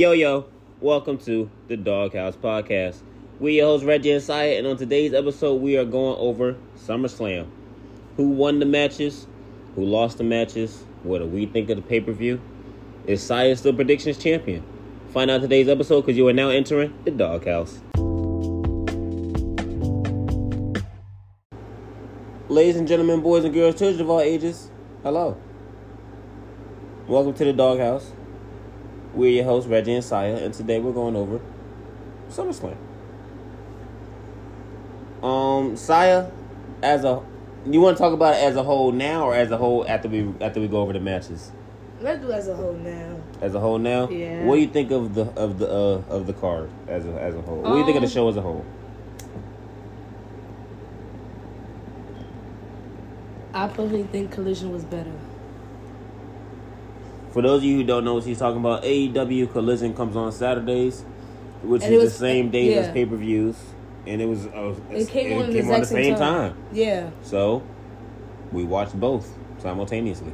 Yo, yo, welcome to the Dawg House Podcast. We're your host Reggie and Sya, and on today's episode, we are going over SummerSlam. Who won the matches? Who lost the matches? What do we think of the pay per view? Is Sya still predictions champion? Find out today's episode because you are now entering the Dawg House. Ladies and gentlemen, boys and girls, children of all ages, hello. Welcome to the Dawg House. We're your hosts, Reggie and Sya, and today we're going over SummerSlam. Um, Sya, as a, you want to talk about it as a whole now, or as a whole after we after we go over the matches? Let's do as a whole now. As a whole now, Yeah. What do you think of the of the uh, of the card as a as a whole? What do you think of the Um, show as a whole? I personally think Collision was better. For those of you who don't know what he's talking about, AEW Collision comes on Saturdays, which And is was- the same days as pay per views, and it was uh, It came on at the came on the same time. time. Yeah, So we watched both simultaneously.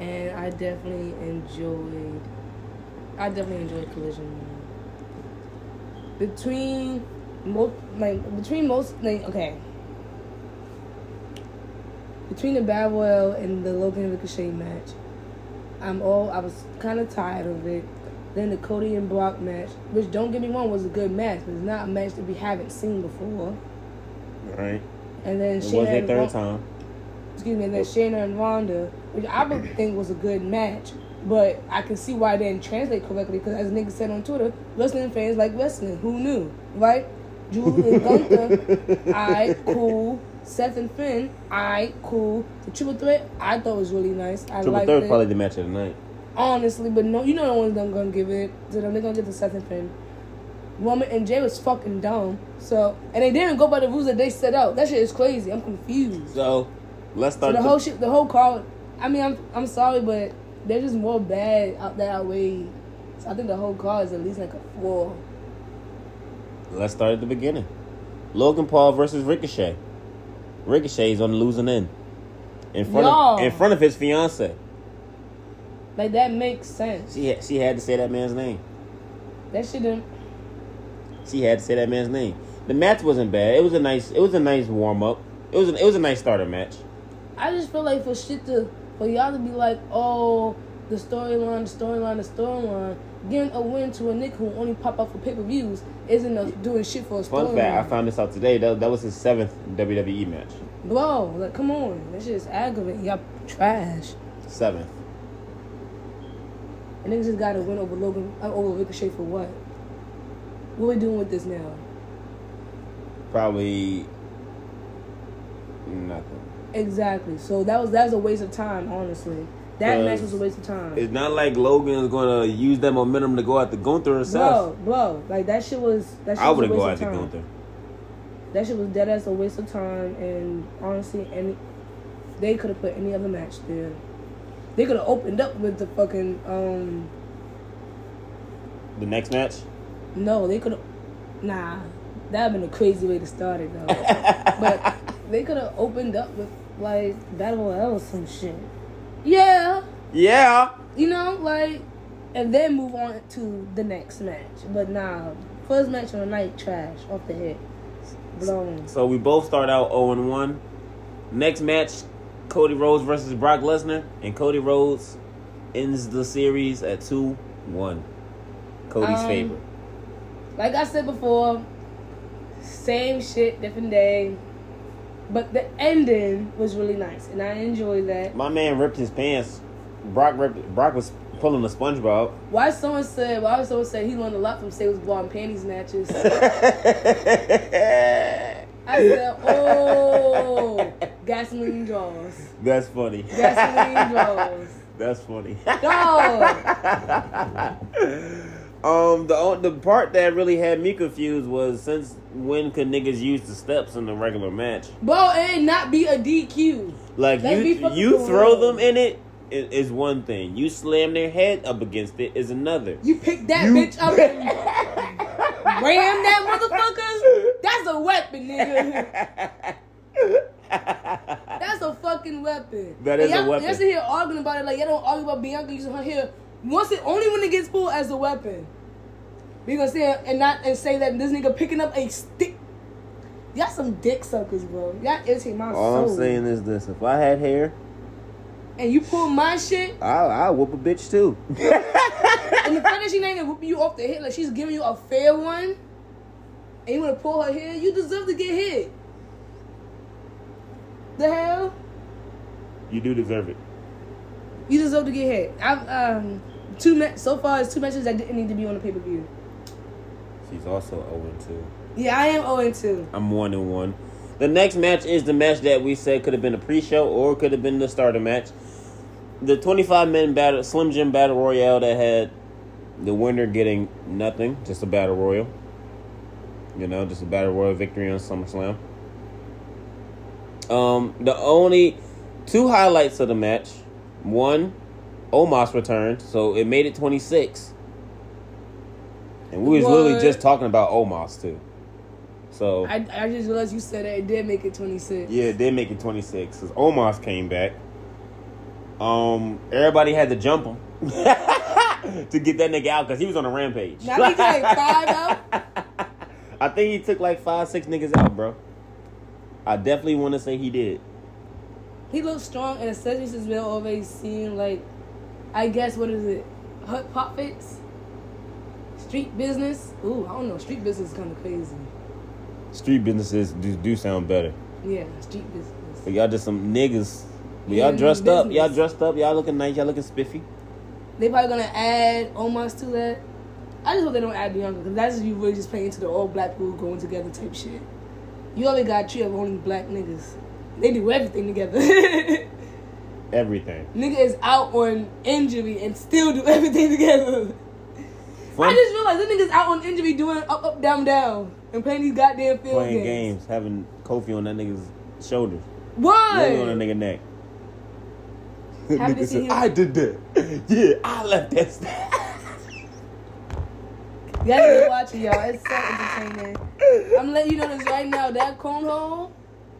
and I definitely enjoyed. I definitely enjoyed Collision. Between most, like between most, like okay. Between the Battle Royal and the Logan Ricochet match, I'm all I was kind of tired of it. Then the Cody and Brock match, which don't get me wrong was a good match, but it's not a match that we haven't seen before. Right. And then It was their third Ron- time. excuse me, and then Shayna and Ronda, which I would think was a good match, but I can see why it didn't translate correctly because, as niggas said on Twitter, wrestling fans like wrestling. Who knew, right? Drew and Gunther, I cool. Seth and Finn, I cool. The triple threat, I thought was really nice. I Triple third it. probably the match of the night. Honestly, but no, you know no one's gonna give it to them. They're gonna get the Seth and Finn. Roman and Jey was fucking dumb. So, and they didn't go by the rules that they set out. That shit is crazy. I'm confused. So let's So start. the the- whole shit, the whole card. I mean, I'm I'm sorry, but they're just more bad out that outweigh. So I think the whole card is at least like a four. let's start at the beginning. Logan Paul versus Ricochet. Ricochet's on the losing end. In front Y'all. of in front of his fiance. Like that makes sense. She had, she had to say that man's name. That shit didn't. She had to say that man's name. The match wasn't bad. It was a nice it was a nice warm up. It was an, it was a nice starter match. I just feel like for shit to for y'all to be like, oh, the storyline, the storyline, the storyline. Giving a win to a nigga who only pop up for pay per views isn't a, doing shit for a Fun fact, I found this out today. That, that was his seventh WWE match. Bro, like, come on, that shit is aggravating. Y'all trash. Seventh. And niggas just got a win over Logan, uh, over Ricochet for what? What we doing with this now? Probably nothing. Exactly. So that was that was a waste of time, honestly. That match was a waste of time. It's not like Logan is gonna use that momentum to go out to Gunther and Seth. Bro, bro, like that shit was that shit I was wouldn't go of after time. Gunther. That shit was dead as a waste of time, and honestly, any they could have put any other match there. They could have opened up with the fucking um. The next match. No, they could have. Nah, that'd been a crazy way to start it though. but they could have opened up with like Battle Royale or some shit. Yeah, Yeah. you know, like, and then move on to the next match. But nah, first match on the night, trash off the head, blown. So we both start out 0 and 1. Next match, Cody Rhodes versus Brock Lesnar, and Cody Rhodes ends the series at 2 1. Cody's Um, favorite. Like I said before, same shit, different day. But the ending was really nice, and I enjoyed that. My man ripped his pants. Brock Brock was pulling the SpongeBob. Why someone said? Why someone said he learned a lot from Sailor's Ball and Panties matches? I said, oh, gasoline draws, That's funny. gasoline draws. That's funny. Dog. um, the the part that really had me confused was since when could niggas use the steps in the regular match? Bro, and not be a DQ. Like Let's you you throw them in it is one thing. You slam their head up against it is another. You pick that You- bitch up and ram that motherfucker. That's a weapon, nigga. That's a fucking weapon. That is a y'all- weapon. Y'all sit here arguing about it like y'all don't argue about Bianca using her hair once it only when it gets pulled as a weapon. We gonna say and not and say that this nigga picking up a stick. Y'all some dick suckers, bro. Y'all irritate my All soul. I'm saying is this: if I had hair, and you pull my shit, I I whoop a bitch too. and the fact that she ain't gonna whoop you off the hit, like she's giving you a fair one, and you wanna pull her hair, you deserve to get hit. The hell? you do deserve it. You deserve to get hit. I've um two ma- so far it's two matches that didn't need to be on the pay per view. She's also 0 2. Yeah, I am 0 2. I'm one and one. The next match is the match that we said could have been a pre-show or could have been the starter match. The 25 men battle Slim Jim Battle Royale that had the winner getting nothing, just a battle royal. You know, just a battle royal victory on SummerSlam. Um, the only two highlights of the match. One, Omos returned, so it made it 26. And we was literally just talking about Omos too. So I, I just realized you said that it did make it 26. yeah, it did make it 26 because Omos came back. Um, everybody had to jump him to get that nigga out because he was on a rampage. Now he like five out. I think he took like five, six niggas out, bro. I definitely want to say he did. He looks strong, and especially since we're always seeing like, I guess what is it, hut pop fits, street business. Ooh, I don't know. Street business is kind of crazy. Street businesses do, do sound better, Yeah, street business. but y'all just some niggas. But y'all dressed up. Y'all dressed up. Y'all looking nice. Y'all looking spiffy. They probably gonna add Omos to that. I just hope they don't add Bianca because that's you really just playing into the all black people going together type shit. You only got three of only black niggas. They do everything together. Everything. Nigga is out on injury and still do everything together. Fun I just realized this nigga's out on injury doing up, up, down, down and playing these goddamn field playing games. games, having Kofi on that nigga's shoulders. What? Lily on that nigga neck. Happy to Nigga said. I did that. Yeah, I left that. st-" You gotta be watching, y'all. It's so entertaining. I'm letting you know this right now. That cone hole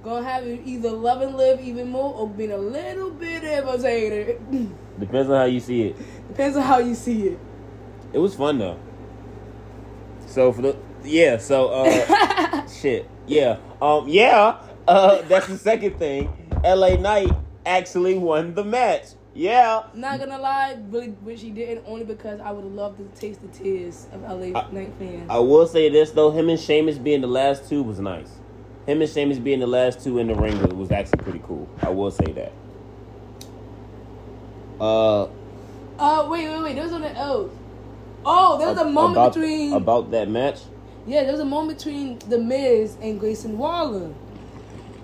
gonna have you either love and live even more or being a little bit irritated. Depends on how you see it. Depends on how you see it. It was fun though. So for the yeah, so uh shit. Yeah. Um yeah. Uh that's the second thing. LA Knight actually won the match. Yeah. Not gonna lie, really wish he didn't, only because I would have loved to taste the tears of LA I- Knight fans. I will say this though, him and Sheamus being the last two was nice. Him and Sheamus being the last two in the ring was, actually pretty cool. I will say that. Uh uh, wait, wait, wait. There was on the O's. Oh, there was a moment about, between. about that match. yeah, there was a moment between The Miz and Grayson Waller,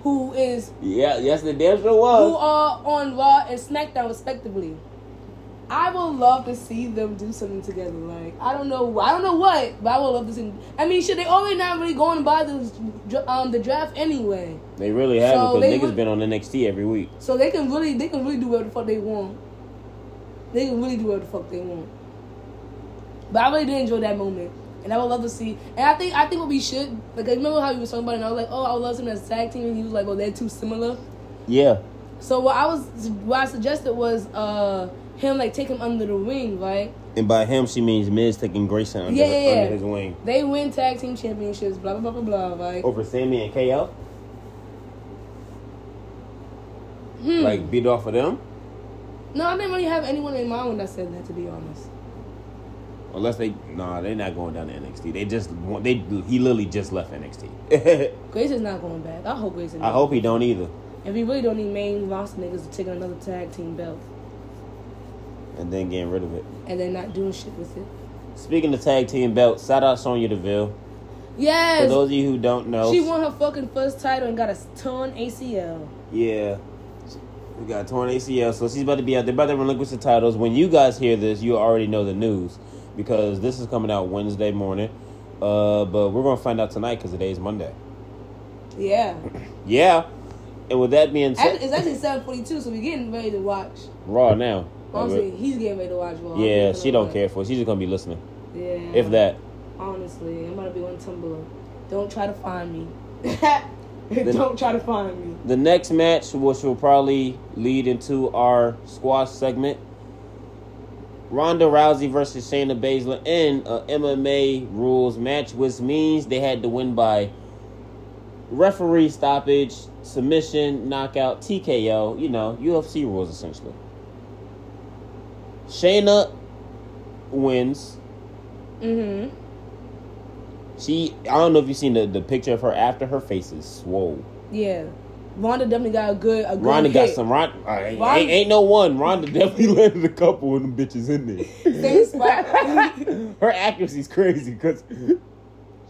who is Yeah, yes, the damn sure who was. are on Raw and SmackDown respectively. I would love to see them do something together. Like I don't know, I don't know what, but I would love to see. I mean, should they already not really going by the um the draft anyway, They really have So because niggas would- been on NXT every week. so they can really they can really do whatever the fuck they want. They can really do whatever the fuck they want. But I really did enjoy that moment. And I would love to see. And I think I think what we should like. I remember how you was talking about it. And I was like, oh, I would love to see them as a tag team. And he was like, oh, they're too similar. Yeah. So what I was what I suggested was uh him like take him under the wing, right? And by him, she means Miz taking Grayson under, Yeah, yeah, yeah. under his wing. They win tag team championships, blah blah blah blah blah, right? Over Sami and KO? Hmm. Like, beat off of them? no, I didn't really have anyone in mind when I said that, to be honest. Unless they, nah, they're not going down to NXT. They just, want- they he literally just left NXT. Grayson's not going back. I hope Grayson. I hope he don't either. And we really don't need main roster niggas to take another tag team belt And then getting rid of it. and then not doing shit with it. Speaking of tag team belts, shout out Sonya Deville. Yes. For those of you who don't know, she won her fucking first title and got a torn ACL. Yeah. We got torn ACL, so she's about to be out. They're about to relinquish the titles. When you guys hear this, you already know the news because this is coming out Wednesday morning. Uh, but we're gonna find out tonight because today is Monday. Yeah, Yeah. And with that being said, it's actually seven forty two, so we're getting ready to watch. Raw now. Honestly, he's getting ready to watch Raw. Yeah, she don't care for it. She's just gonna be listening, Yeah, if that. Honestly, I'm gonna be on Tumblr. Don't try to find me. don't try to find me. The next match, which will probably lead into our squash segment, Ronda Rousey versus Shayna Baszler in a MMA rules match, which means they had to win by referee stoppage, submission, knockout, TKO. You know, UFC rules essentially. Shayna wins. Mm-hmm. She, I don't know if you've seen the, the picture of her after her face is swole. Yeah. Ronda definitely got a good a good Ronda got hit. some. Ron, uh, ain't, Ronda- ain't, ain't no one. Ronda definitely landed a couple of them bitches in there. Same spot. her accuracy's crazy because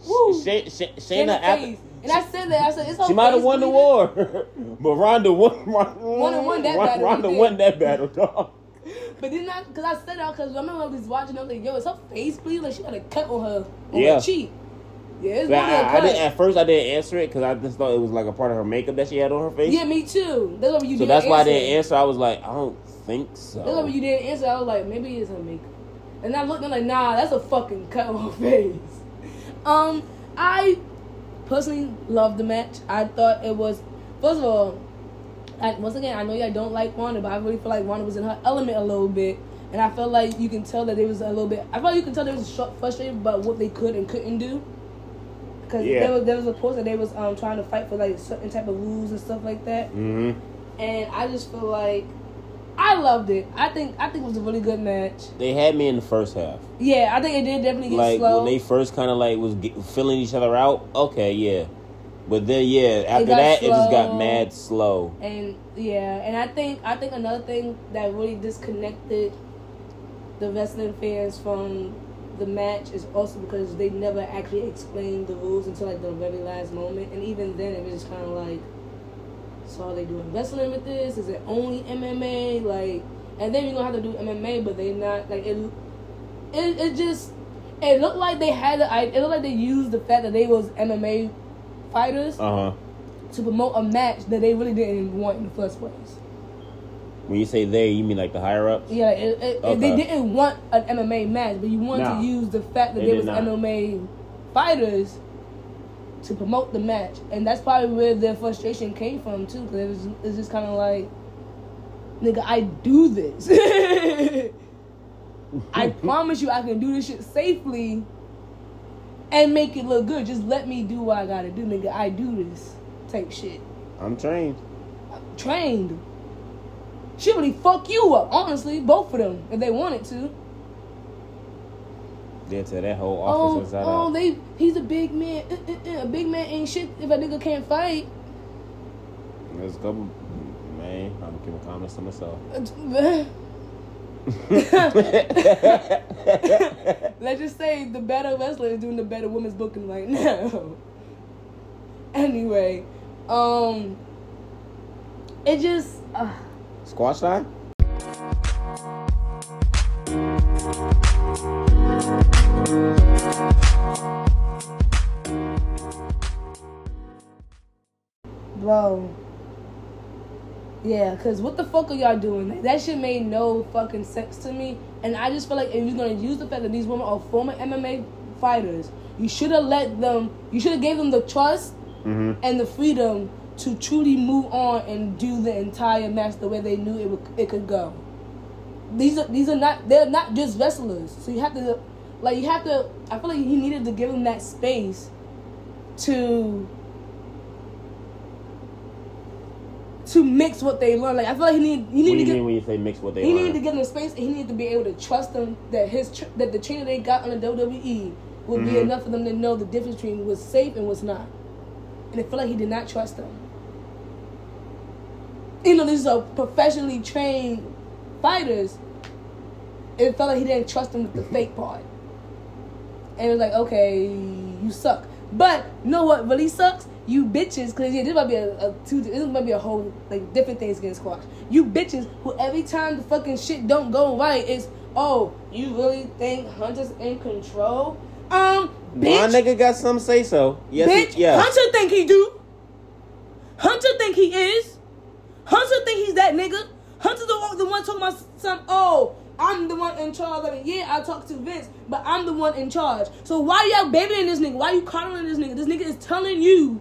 Woo. Shay, Shay, Shayna. And I said that I said it's she might have won the war, but Ronda won. Ronda Ronda won that battle, Ronda won that battle, dog. But then I, cause I said that, cause I remember I was watching, I was like, yo, is her face bleeding? Like she got a cut on her, on Yeah. her cheek. Yeah, it's But really a I, I didn't, at first, I didn't answer it because I just thought it was like a part of her makeup that she had on her face. yeah, me too. That's why you so that's why I didn't answer. I was like, I don't think so. That's why you didn't answer. I was like, maybe it's her makeup. And I looked and I'm like, nah, that's a fucking cut on her face. Um, I personally loved the match. I thought it was, first of all, I, once again, I know y'all don't like Wanda, but I really feel like Wanda was in her element a little bit. And I felt like you can tell that there was a little bit. I felt like you can tell they was frustrated about what they could and couldn't do. Because Yeah. there was there was a post that they was um trying to fight for like certain type of rules and stuff like that hmm and I just feel like I loved it. I think I think it was a really good match. They had me in the first half. Yeah, I think it did definitely get like slow. when they first kind of like was get, filling each other out. Okay, yeah, but then yeah, after that it just got mad slow. and yeah, and I think I think another thing that really disconnected the wrestling fans from the match is also because they never actually explained the rules until like the very last moment, and even then it was just kind of like, so are they doing wrestling with this? Is it only MMA? Like, and then you're gonna have to do MMA, but they're not like it. It, it just it looked like they had the it looked like they used the fact that they was MMA fighters Uh huh. to promote a match that they really didn't want in the first place. When you say they, you mean like the higher ups? Yeah, it, it, Okay. they didn't want an MMA match, but you wanted Nah. to use the fact that there was not. MMA fighters to promote the match, and that's probably where their frustration came from too. Because it was it's just kind of like, nigga, I do this. I promise you, I can do this shit safely and make it look good. Just let me do what I gotta do, nigga. I do this type shit. I'm trained. trained. She really fuck you up, honestly, both of them, if they wanted to. Yeah, to that whole Oh, office inside oh, out. they, he's a big man. Uh, uh, uh, a big man ain't shit if a nigga can't fight. There's a couple. Man, I'm giving comments to myself. Let's just say the better wrestler is doing the better women's booking right now. anyway, um, it just. Uh, Squash time? Bro. Yeah, cause what the fuck are y'all doing? Like, that shit made no fucking sense to me. And I just feel like if you're gonna use the fact that these women are former MMA fighters, you should have let them. You should have gave them the trust Mm-hmm. and the freedom to truly move on and do the entire match the way they knew it would, it could go. These are these are not they're not just wrestlers. So you have to like you have to. I feel like he needed to give them that space to to mix what they learn. Like I feel like he need he need do to you get mean when you say mix what they he learn? needed to give them space, and he needed to be able to trust them that his tr- that the trainer they got on the WWE would be Mhm. enough for them to know the difference between what's safe and what's not. And I feel like he did not trust them. You know, these are professionally trained fighters. It felt like he didn't trust him with the fake part. And it was like, okay, you suck. But you know what really sucks? You bitches, because yeah, this might be a, a two. This might be a whole like different things getting squashed. You bitches who every time the fucking shit don't go right, is oh, you really think Hunter's in control? Um, My nigga got some say so. Yes, bitch. he- yes. Hunter think he do. Hunter think he is. Hunter think he's that nigga. Hunter the one, the one talking about some. Oh, I'm the one in charge. I mean, yeah, I talk to Vince, but I'm the one in charge. So why y'all babying this nigga? Why you coddling this nigga? This nigga is telling you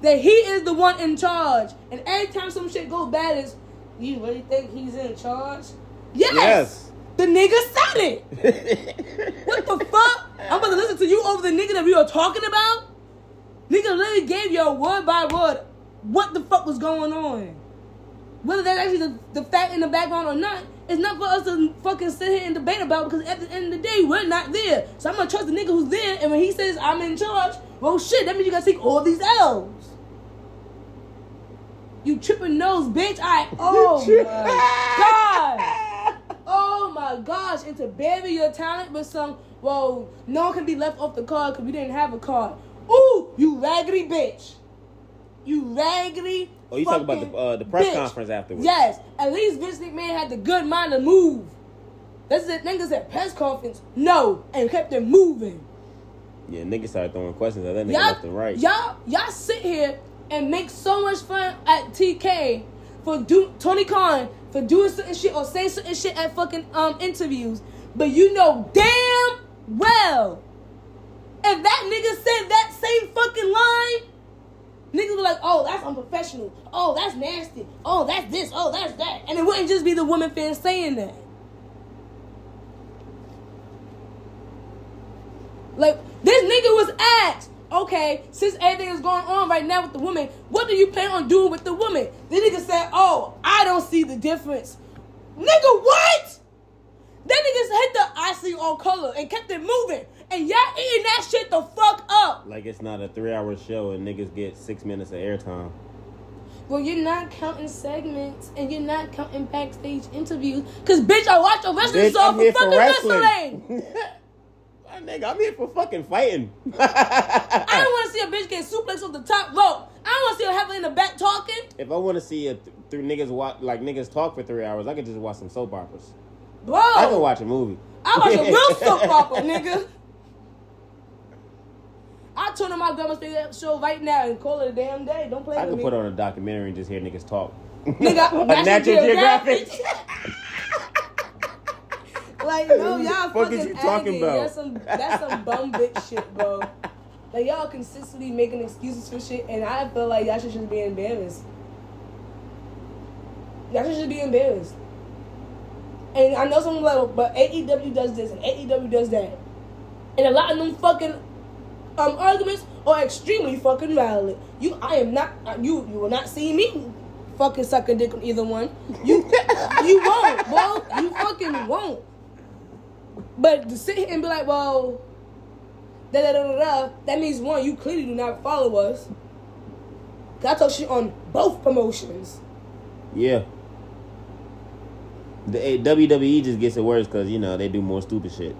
that he is the one in charge. And every time some shit go bad, is you really think he's in charge? Yes. Yes. The nigga said it. what the fuck? I'm about to listen to you over the nigga that we are talking about. Nigga literally gave you a word by word what the fuck was going on. Whether that's actually the, the fact in the background or not, it's not for us to fucking sit here and debate about because at the end of the day, we're not there. So I'm gonna trust the nigga who's there, and when he says I'm in charge, well shit, that means you gotta take all these L's. You tripping nose, bitch. I oh my god. Oh my gosh. And to bury your talent with some, well, no one can be left off the card because we didn't have a card. Ooh, you raggedy bitch. You raggedy. Oh, you talking about the uh, the press bitch. conference afterwards? Yes. At least Vince McMahon had the good mind to move. That's the niggas at press conference. No. And kept it moving. Yeah, niggas started throwing questions at that nigga Y'all, left and right. y'all, y'all sit here and make so much fun at TK for do Tony Khan for doing certain shit or saying certain shit at fucking um interviews, but you know damn well if that nigga said that same fucking line, niggas were like, oh, that's unprofessional. Oh, that's nasty. Oh, that's this. Oh, that's that. And it wouldn't just be the woman fans saying that. Like this nigga was asked, okay, since everything is going on right now with the woman, what do you plan on doing with the woman? The nigga said, oh, I don't see the difference. Nigga, what? That nigga just hit the icing on color and kept it moving. And y'all eating that shit the fuck up. Like it's not a three hour show and niggas get six minutes of airtime. Well, you're not counting segments and you're not counting backstage interviews. Cause bitch, I watch a wrestling Bitch, show for here for fucking wrestling. wrestling. My nigga, I'm here for fucking fighting. I don't want to see a bitch get suplexed off the top rope. I don't want to see her have in the back talking. If I want to see it th- through niggas watch like niggas talk for three hours, I could just watch some soap operas. Bro, I can watch a movie. I watch a real soap opera, nigga. I turn on my grandma's favorite show right now and call it a damn day. Don't play I with could me. put on a documentary and just hear niggas talk. Nigga, a National Natural Geographic. Like, no, y'all Fuck fucking is you talking about? That's some, that's some bum bitch shit, bro. Like, y'all consistently making excuses for shit, and I feel like y'all should just be embarrassed. Y'all should just be embarrassed. And I know someone like, but AEW does this and AEW does that. And a lot of them fucking um arguments are extremely fucking valid. You, I am not. uh, You, you will not see me fucking suck a dick on either one. You, you won't, bro. You fucking won't. But to sit here and be like, well, da da da da da, that means one, you clearly do not follow us. I talk shit on both promotions. Yeah. The eh, WWE just gets it worse because you know they do more stupid shit.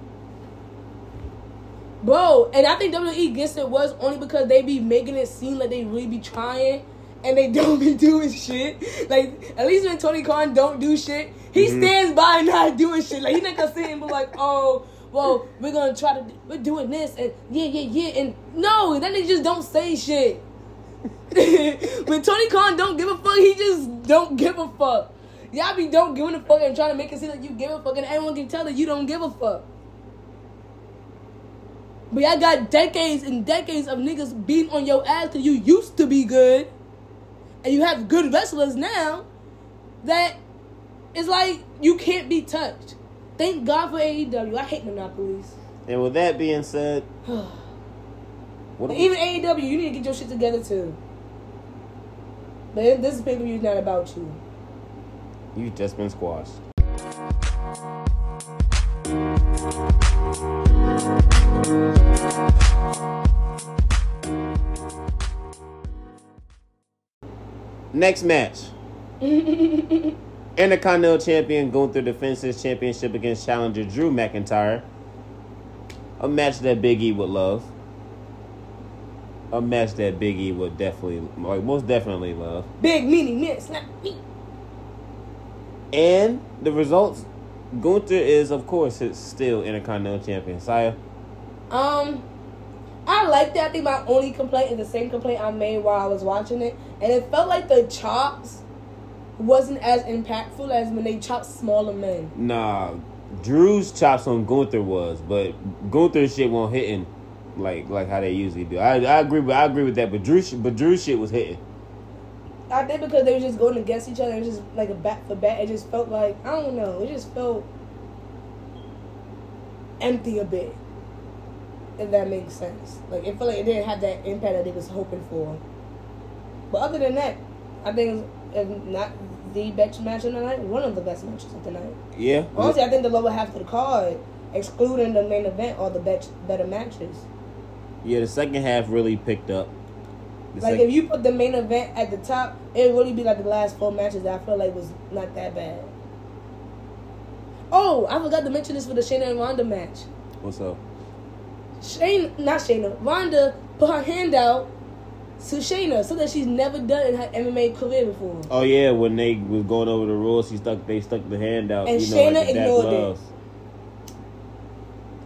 Bro, and I think WWE gets it was only because they be making it seem like they really be trying and they don't be doing shit. Like, at least when Tony Khan don't do shit, he Mhm. stands by not doing shit. Like, he not gonna sit and be like, oh, well, we're gonna try to, we're doing this, and yeah, yeah, yeah. And no, that they just don't say shit. when Tony Khan don't give a fuck, he just don't give a fuck. Y'all be don't giving a fuck and trying to make it seem like you give a fuck, and everyone can tell that you don't give a fuck. But y'all got decades and decades of niggas beating on your ass because you used to be good. And you have good wrestlers now that it's like you can't be touched. Thank God for AEW. I hate monopolies. And with that being said, what even AEW, you need to get your shit together too. But this pay per view is not about you. You've just been squashed. Next match. Intercontinental Champion Gunther defends his championship against challenger Drew McIntyre. A match that Big E would love. A match that Big E would definitely, like, most definitely love. Big meaning miss, not me. And the results, Gunther is, of course, still Intercontinental Champion. Sya, Um, I like that. I think my only complaint is the same complaint I made while I was watching it, and it felt like the chops wasn't as impactful as when they chopped smaller men. nah, Drew's chops on Gunther was, but Gunther's shit won't hitting like like how they usually do. I, I agree with I agree with that, but Drew but Drew's shit was hitting. I think because they were just going against each other, it was just like a bat for bat. It just felt like I don't know. It just felt empty a bit. If that makes sense. Like it felt like it didn't have that impact that they was hoping for. But other than that, I think if not the best match of the night, one of the best matches of the night. Yeah. Honestly, I think the lower half of the card, excluding the main event, are the best better matches. Yeah, the second half really picked up. The Like sec- if you put the main event at the top, it would really be like the last four matches that I feel like was not that bad. Oh, I forgot to mention this for the Shayna and Ronda match. What's up? Shayna, not Shayna, Ronda put her hand out to Shayna so that she's never done in her MMA career before. Oh yeah, when they was going over the rules, he stuck. They stuck the hand out. And you know, Shayna like ignored it.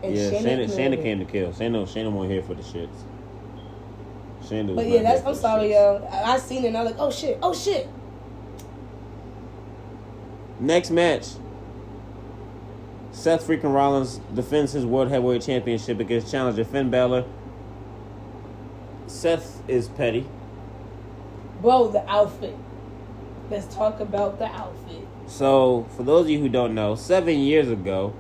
And Yeah, Shayna, ignored Shayna came to kill. Shayna, Shayna wasn't here for the shits. Shayna But yeah, that's I'm sorry, y'all. I, I seen it and I was like, oh shit, oh shit. Next match. Seth freaking Rollins defends his World Heavyweight Championship against challenger Finn Balor. Seth is petty. Bro, the outfit. Let's talk about the outfit. So, for those of you who don't know, seven years ago,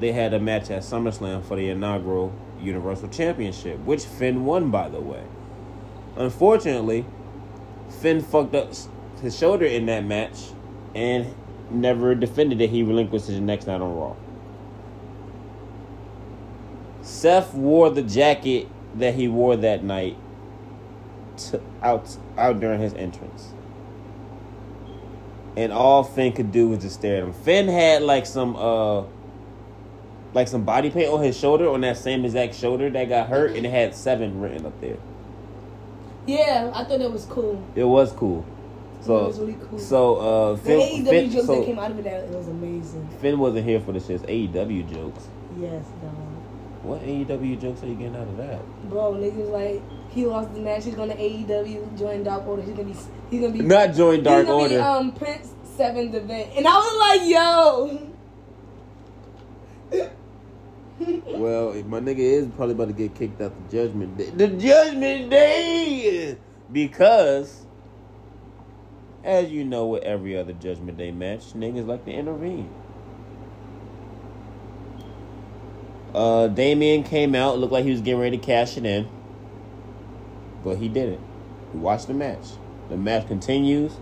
they had a match at SummerSlam for the inaugural Universal Championship, which Finn won, by the way. Unfortunately, Finn fucked up his shoulder in that match and never defended it. He relinquished it the next night on Raw. Seth wore the jacket that he wore that night to, out out during his entrance and all Finn could do was just stare at him. Finn had like some uh like some body paint on his shoulder on that same exact shoulder that got hurt and it had seven written up there. Yeah, I thought it was cool. It was cool. So was really cool. so uh the AEW Finn, jokes so that came out of it, that it was amazing. Finn wasn't here for the shits. AEW jokes. Yes, dog. What AEW jokes are you getting out of that? Bro, niggas like he lost the match. He's gonna AEW join Dark Order. He's gonna be he's gonna be Not join Dark Order. Be, um, Prince seventh event, and I was like, yo. Well, my nigga is probably about to get kicked out the Judgment Day. The Judgment Day! Because, as you know, with every other Judgment Day match, niggas like to intervene. Uh, Damian came out, looked like he was getting ready to cash it in. But he didn't. We watched the match. The match continues.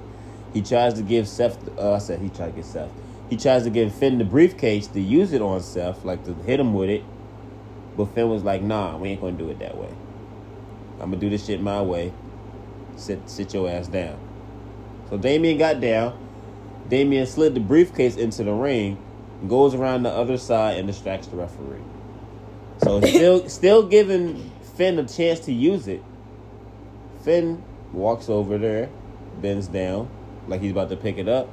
He tries to give Seth, uh, I said he tried to get Seth. He tries to give Finn the briefcase to use it on Seth, like to hit him with it. But Finn was like, nah, we ain't gonna do it that way. I'm gonna do this shit my way. Sit sit your ass down. So Damian got down. Damian slid the briefcase into the ring, goes around the other side and distracts the referee. So still still giving Finn a chance to use it. Finn walks over there, bends down, like he's about to pick it up.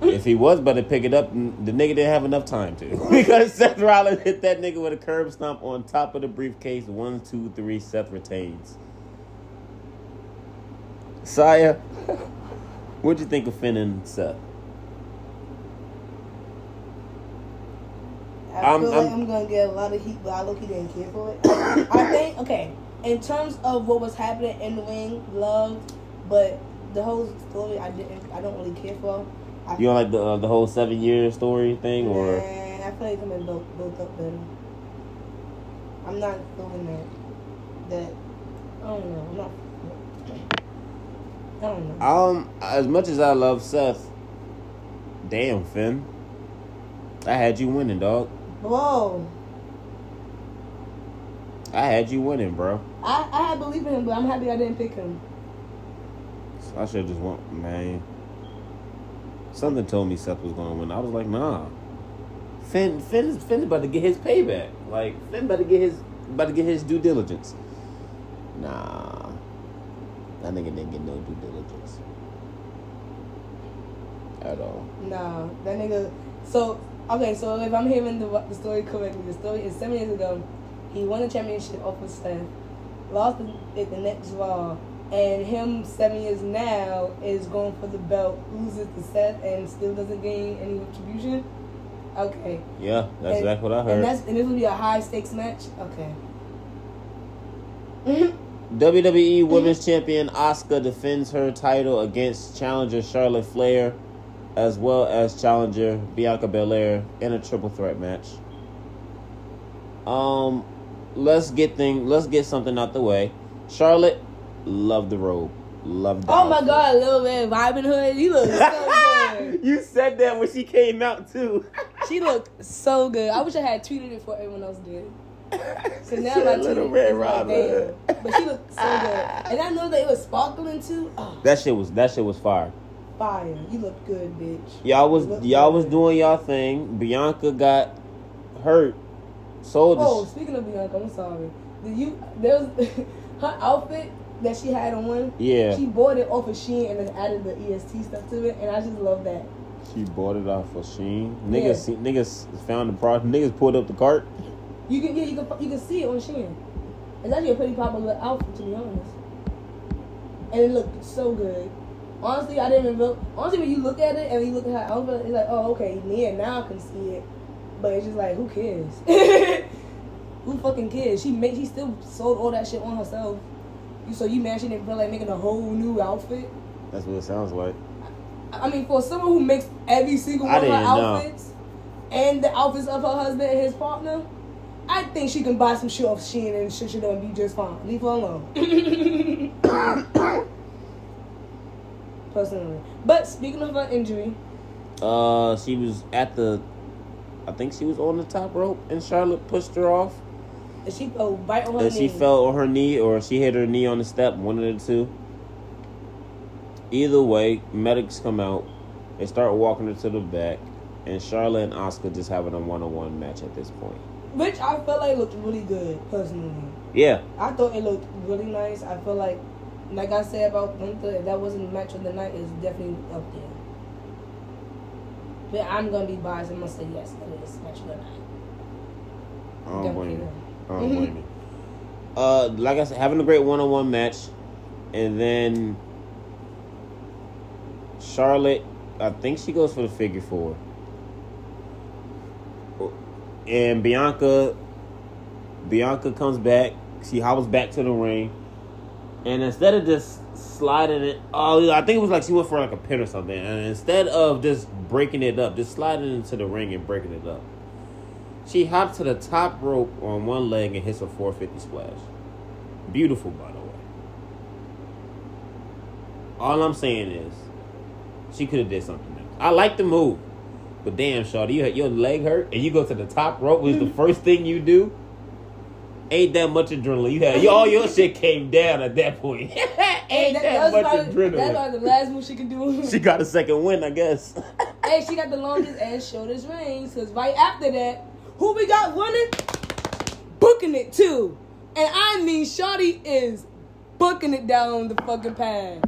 If he was about to pick it up, the nigga didn't have enough time to. because Seth Rollins hit that nigga with a curb stomp on top of the briefcase. One, two, three, Seth retains. Sya, what'd you think of Finn and Seth? I I'm- feel like I'm- I'm gonna get a lot of heat, but I look he didn't care for it. I think okay, in terms of what was happening in the ring, loved, but the whole story I didn't, I don't really care for. I, You don't like the uh, the whole seven year story thing, or Nah, I feel like been built, built up better. I'm not feeling that. That I don't know. I'm not. I don't know. um, as much as I love Seth, damn Finn, I had you winning, dog. Whoa. I had you winning, bro. I, I had belief in him, but I'm happy I didn't pick him. I should just want man. Something told me Seth was gonna win. I was like, nah. Finn, Finn, Finn about to get his payback. Like Finn about to get his, about to get his due diligence. Nah, that nigga didn't get no due diligence at all. Nah, that nigga. So okay, so if I'm hearing the, the story correctly, the story is seven years ago. He won the championship off of Seth, lost it the next Raw, and him seven years now is going for the belt, loses to Seth, and still doesn't gain any retribution. Okay, Yeah, that's And- exactly what I and heard. that's and this will be a high stakes match. Okay. Mm-hmm. WWE Women's Champion Asuka defends her title against challenger Charlotte Flair, as well as challenger Bianca Belair in a triple threat match. Um, let's get thing. Let's get something out the way. Charlotte, love the robe. Love. The Oh my outfit. god, little Red Robin Hood, he looks so good. you said that when she came out too. She looked so good. I wish I had tweeted it before everyone else did. So now my a little red Robin. damn. But she looked so good. And I know that it was sparkling too. Oh, That shit was that shit was fire. fire. You look good, bitch. Y'all was y'all was doing y'all thing. Bianca got hurt. So Oh, the speaking of Bianca, I'm sorry. Did you there was her outfit that she had on yeah, she bought it off of Shein and then added the EST stuff to it, and I just love that. she bought it off of Shein. Yeah. Niggas see- niggas found the product. Niggas pulled up the cart. You can yeah, you can you can see it on Shein. It's actually a pretty popular outfit to be honest. And it looked so good. Honestly, I didn't even look. Honestly, when you look at it and you look at her outfit, it's like, oh, okay, yeah, now I can see it. But it's just like, who cares? who fucking cares? She made, she still sold all that shit on herself. You so you mad she didn't feel like making a whole new outfit? That's what it sounds like. I mean, for someone who makes every single I one of her didn't know. outfits and the outfits of her husband and his partner, I think she can buy some shit off Shein and shit should be just fine. Leave her alone. Personally. But speaking of her injury, Uh, she was at the. I think she was on the top rope, and Charlotte pushed her off. she fell right on her And knee. she fell on her knee, or she hit her knee on the step. One of the two. Either way, medics come out. They start walking her to the back, and Charlotte and Asuka just having a one-on-one match at this point. Which I felt like looked really good, personally. Yeah, I thought it looked really nice. I feel like, like I said about Gunther, if that wasn't the match of the night, it's definitely up there. But I'm gonna be biased. I'm gonna say yes, it is match of the night. I don't Definitely blame you. I don't blame you. Uh, like I said, having a great one-on-one match, and then Charlotte, I think she goes for the figure four, and Bianca, Bianca comes back. She hobbles back to the ring, and instead of just sliding it, oh, I think it was like she went for like a pin or something, and instead of just breaking it up, just sliding into the ring and breaking it up. She hopped to the top rope on one leg and hits a 450 splash. Beautiful, by the way. All I'm saying is, she could have did something else. I like the move, but damn, Shawty, you your leg hurt and you go to the top rope. Was the hmm. first thing you do? Ain't that much adrenaline? You had all your shit came down at that point. Ain't that, that's much probably, adrenaline. That's probably the last move she can do. she got a second win, I guess. hey, she got the longest and shortest reigns. Cause right after that, who we got running? Booking it too. And I mean, Shawty is booking it down the fucking path.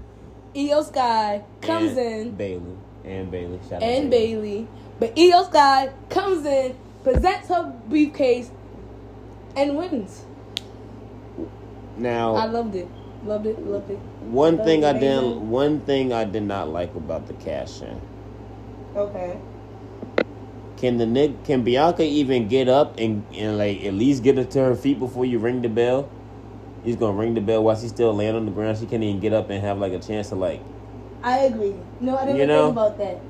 Io Sky comes And in Bayley and Bayley. Shout out and Bayley, but Io Sky comes in, presents her briefcase, and wins. Now I loved it. Loved it. Loved it. One That thing was I didn't. amazing. One thing I did not like about the cash in. Okay. Can the Nick? Can Bianca even get up and and like at least get her to her feet before you ring the bell? He's gonna ring the bell while she's still laying on the ground. She can't even get up and have like a chance to like. I agree. No, I didn't You know? think about that.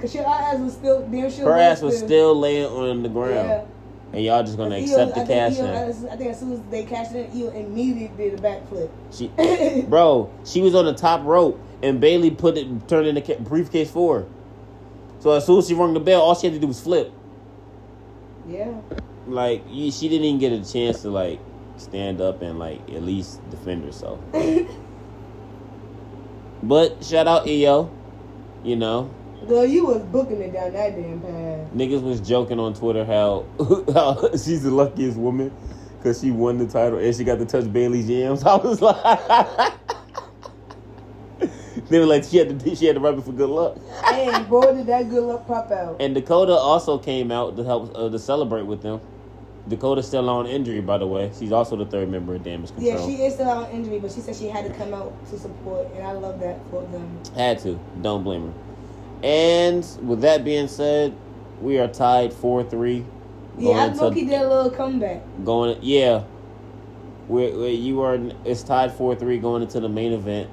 Cause your ass was still damn sure. Her ass was still laying on the ground, Yeah. and y'all just gonna accept the cash in. I think as soon as they cashed in, Io immediately did a backflip. She, bro, she was on the top rope, and Bayley put it turned in the briefcase for her. So as soon as she rung the bell, all she had to do was flip. yeah. like she didn't even get a chance to like stand up and like at least defend herself. But shout out Io, you know, Girl, you was booking it down that damn path. niggas was joking on Twitter how, how she's the luckiest woman because she won the title and she got to touch Bayley's Jams. I was like, they were like she had to she had to rub it for good luck. and boy, did that good luck pop out. And Dakota also came out to help uh, to celebrate with them. Dakota's still on injury, by the way. She's also the third member of Damage Control. Yeah, she is still on injury, but she said she had to come out to support, and I love that for them. Had to. Don't blame her. And with that being said, we are tied four three. Yeah, I know he did a little comeback. Going yeah. We're, we you are it's tied four three going into the main event,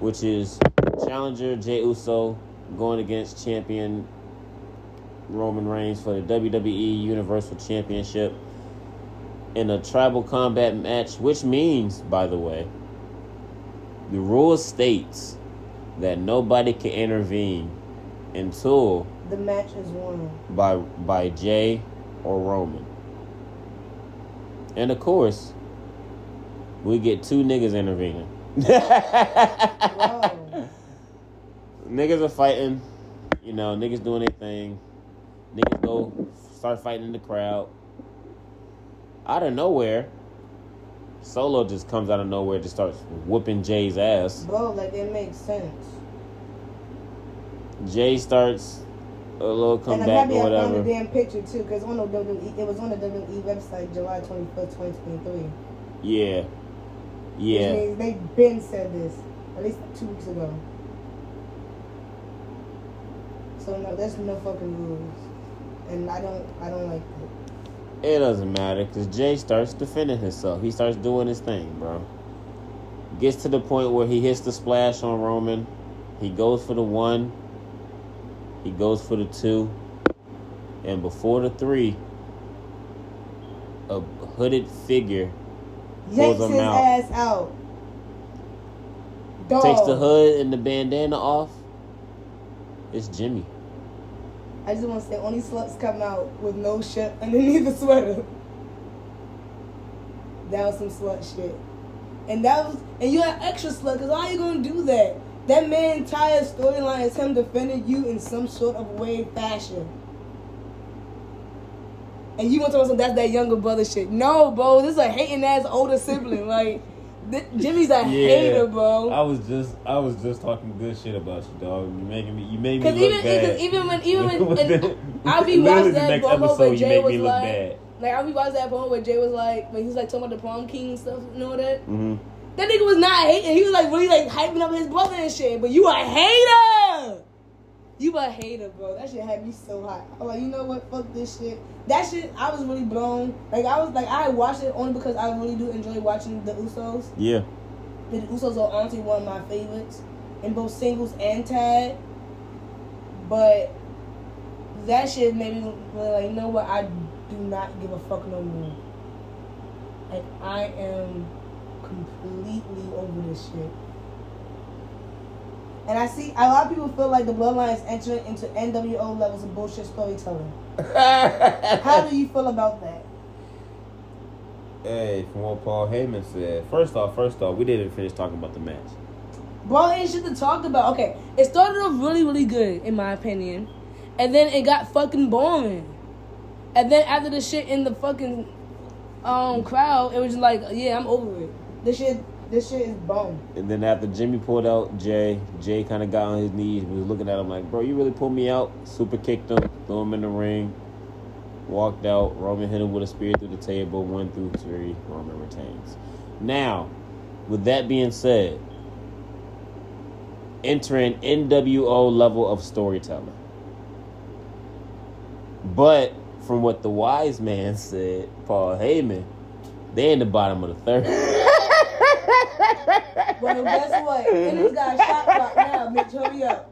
which is challenger Jey Uso going against champion Roman Reigns for the WWE Universal Championship. in a tribal combat match, which means, by the way, the rule states that nobody can intervene until The match is won. by by Jey or Roman. And of course, we get two niggas intervening. Wow. niggas are fighting, you know, niggas doing their thing. Niggas go start fighting in the crowd. Out of nowhere, Solo just comes out of nowhere, just starts whooping Jey's ass. Bro, like it makes sense. Jey starts a little and I'm comeback happy or I found the whatever. damn picture too, because on the WWE, it was on the WWE website July 21st, 2023. Yeah. Which Yeah. means they been said this at least two weeks ago. So no, there's no fucking rules, and I don't, I don't like it. It doesn't matter because Jey starts defending himself. He starts doing his thing, bro. Gets to the point where he hits the splash on Roman. He goes for the one. He goes for the two. And before the three, a hooded figure Yanks Pulls him his out. ass out. Dog. takes the hood and the bandana off. It's Jimmy. I just want to say, only sluts come out with no shirt underneath the sweater. That was some slut shit. And that was, and you had extra slut, because how you gonna do that? That man entire storyline is him defending you in some sort of way, fashion. And you want to tell me that's that younger brother shit. No, bro, this is a hating ass older sibling. Like, th- Jimmy's a hater, bro. I was just I was just talking good shit about you, dog. You making me you made me look even, bad. because even when, even when, Within- and I be watching that promo episode, where you Jey was me look like, bad. like I'll be watching that promo where Jey was like, when he was like talking about the prom king and stuff, you know that? hmm That nigga was not hating. He was like really like hyping up his brother and shit. But you a hater. You a hater, bro. That shit had me so hot. I'm like, you know what? Fuck this shit. That shit, I was really blown. Like I was like, I watched it only because I really do enjoy watching the Usos. Yeah. The Usos are honestly one of my favorites in both singles and tag. But that shit made me like, you know what? I do not give a fuck no more. Like I am completely over this shit. And I see a lot of people feel like the bloodline is entering into NWO levels of bullshit storytelling. How do you feel about that? Hey, from what Paul Heyman said. First off, first off, we didn't finish talking about the match. Bro, ain't shit to talk about. Okay, it started off really, really good, in my opinion. And then it got fucking boring. And then after the shit in the fucking um crowd, it was just like, yeah, I'm over it. This shit, this shit is bone. And then after Jimmy pulled out Jey, Jey kind of got on his knees, was looking at him like, "Bro, you really pulled me out." Super kicked him, threw him in the ring, walked out. Roman hit him with a spear through the table, one through three. Roman retains. Now, with that being said, entering NWO level of storytelling. But from what the wise man said, Paul Heyman, they in the bottom of the third. But guess what? And this guy shot clock now, bitch. Hurry up.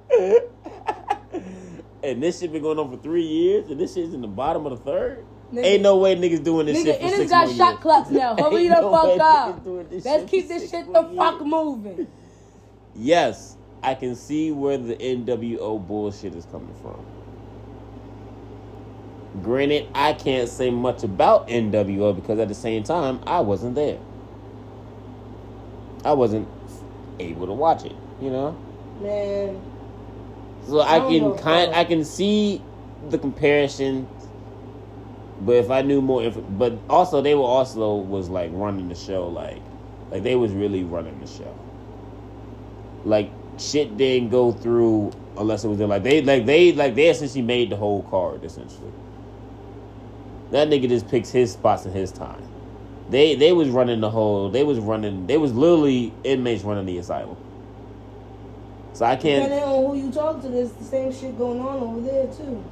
and this shit been going on for three years, and this shit's in the bottom of the third. Nigga. Ain't no way niggas doing this Nigga, shit for and six guy more shot years. clocks now. Hurry the no fuck up. Let's keep this shit the fuck moving. Yes, I can see where the NWO bullshit is coming from. Granted, I can't say much about NWO because at the same time, I wasn't there. I wasn't able to watch it, you know? Man, So I I can kind, I can see the comparison. But if I knew more, inf- but also they were also was like running the show, like, like they was really running the show. Like shit didn't go through unless it was in like they like they like they essentially made the whole card essentially. That nigga just picks his spots and his time. They they was running the whole. They was running. They was literally inmates running the asylum. So I can't. depending on who you talk to, there's the same shit going on over there too.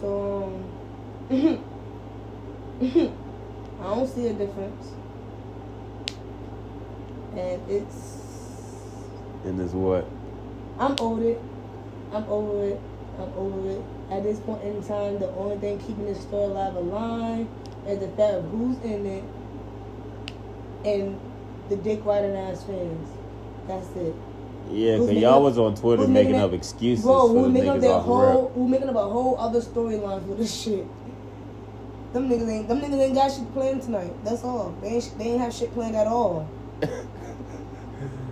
So, um, I don't see a difference, and it's And it's what? I'm over it. I'm over it. I'm over it. At this point in time, the only thing keeping this story alive alive is the fact of who's in it and the dick riding ass fans. That's it. Yeah, because y'all was on Twitter making making up excuses Bro, who making up niggas their off the whole, who making up a whole other storyline for this shit. Them niggas ain't, them niggas ain't got shit planned tonight. That's all. They ain't, they ain't have shit planned at all.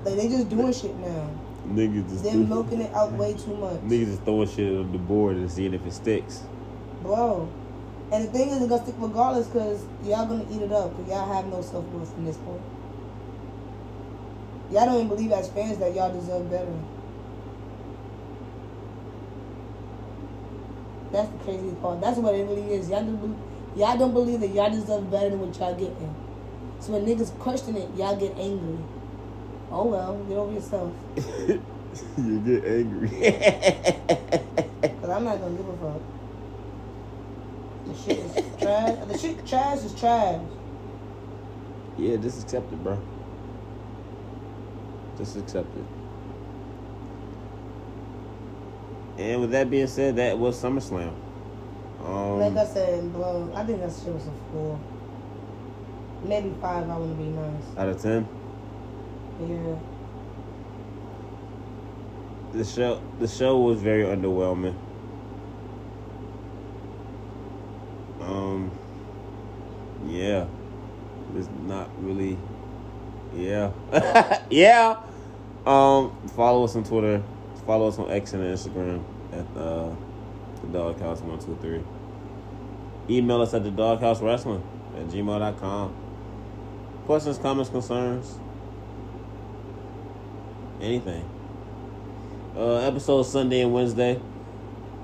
Like they just doing shit now. Niggas just They're milking it out way too much, niggas just throwing shit on the board and seeing if it sticks. bro. And the thing is, it's gonna stick regardless, cause y'all gonna eat it up, cause y'all have no self worth from this point. Y'all don't even believe as fans that y'all deserve better. That's the crazy part. That's what it really is. Y'all don't, believe, y'all don't believe that y'all deserve better than what y'all getting. So when niggas question it, y'all get angry. Oh well, get over yourself. you get angry. Cause I'm not gonna give a fuck. The shit is trash. The shit trash is trash. yeah, just accept it, bro. Just accept it. And with that being said, that was SummerSlam. Um, like I said, bro, I think that shit was a four. Maybe five. I want to be nice. out of ten, Yeah. the show the show was very underwhelming. Um, yeah, it's not really. Yeah, yeah. Um, follow us on Twitter. Follow us on X and Instagram at uh, the Dawg House One Two Three. Email us at the Dawg House Wrestling at gmail.com. Questions, comments, concerns, anything. Uh, episode Sunday and Wednesday.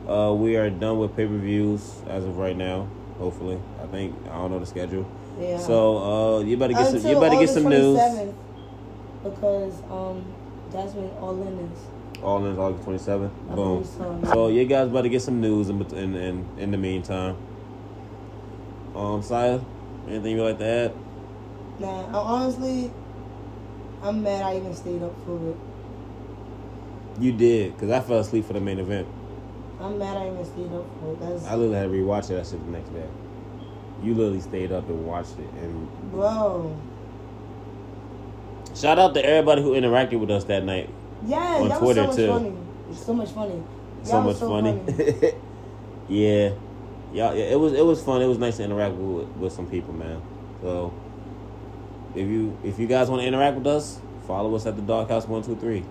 Uh, we are done with pay per views as of right now. Hopefully, I think I don't know the schedule. Yeah. So uh, you better get some. You better get some news. Because um, that's when All In is. All in August twenty seventh. Boom. so. So you guys better get some news in in in, in the meantime. Um, Sya, anything you like to add? Nah, I, honestly, I'm mad I even stayed up for it. You did, cause I fell asleep for the main event. I'm mad I even stayed up for it. That's I literally had to rewatch that shit the next day. You literally stayed up and watched it, and bro. shout out to everybody who interacted with us that night. Yeah, On that Twitter, was so too. much funny. It's so much funny. so Y'all much was so funny. yeah, yeah, yeah. It was it was fun. It was nice to interact with with some people, man. So if you if you guys want to interact with us, follow us at the Dawg House One Two Three.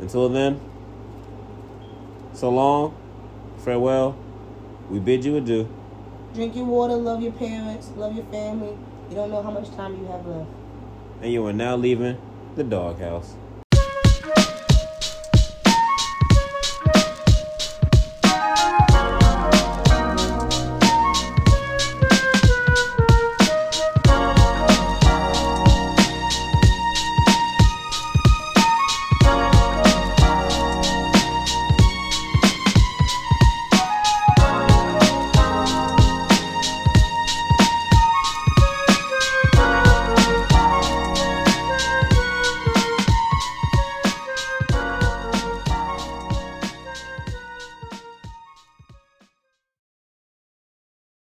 Until then, so long, farewell. We bid you adieu. Drink your water, love your parents, love your family. You don't know how much time you have left. And you are now leaving the doghouse.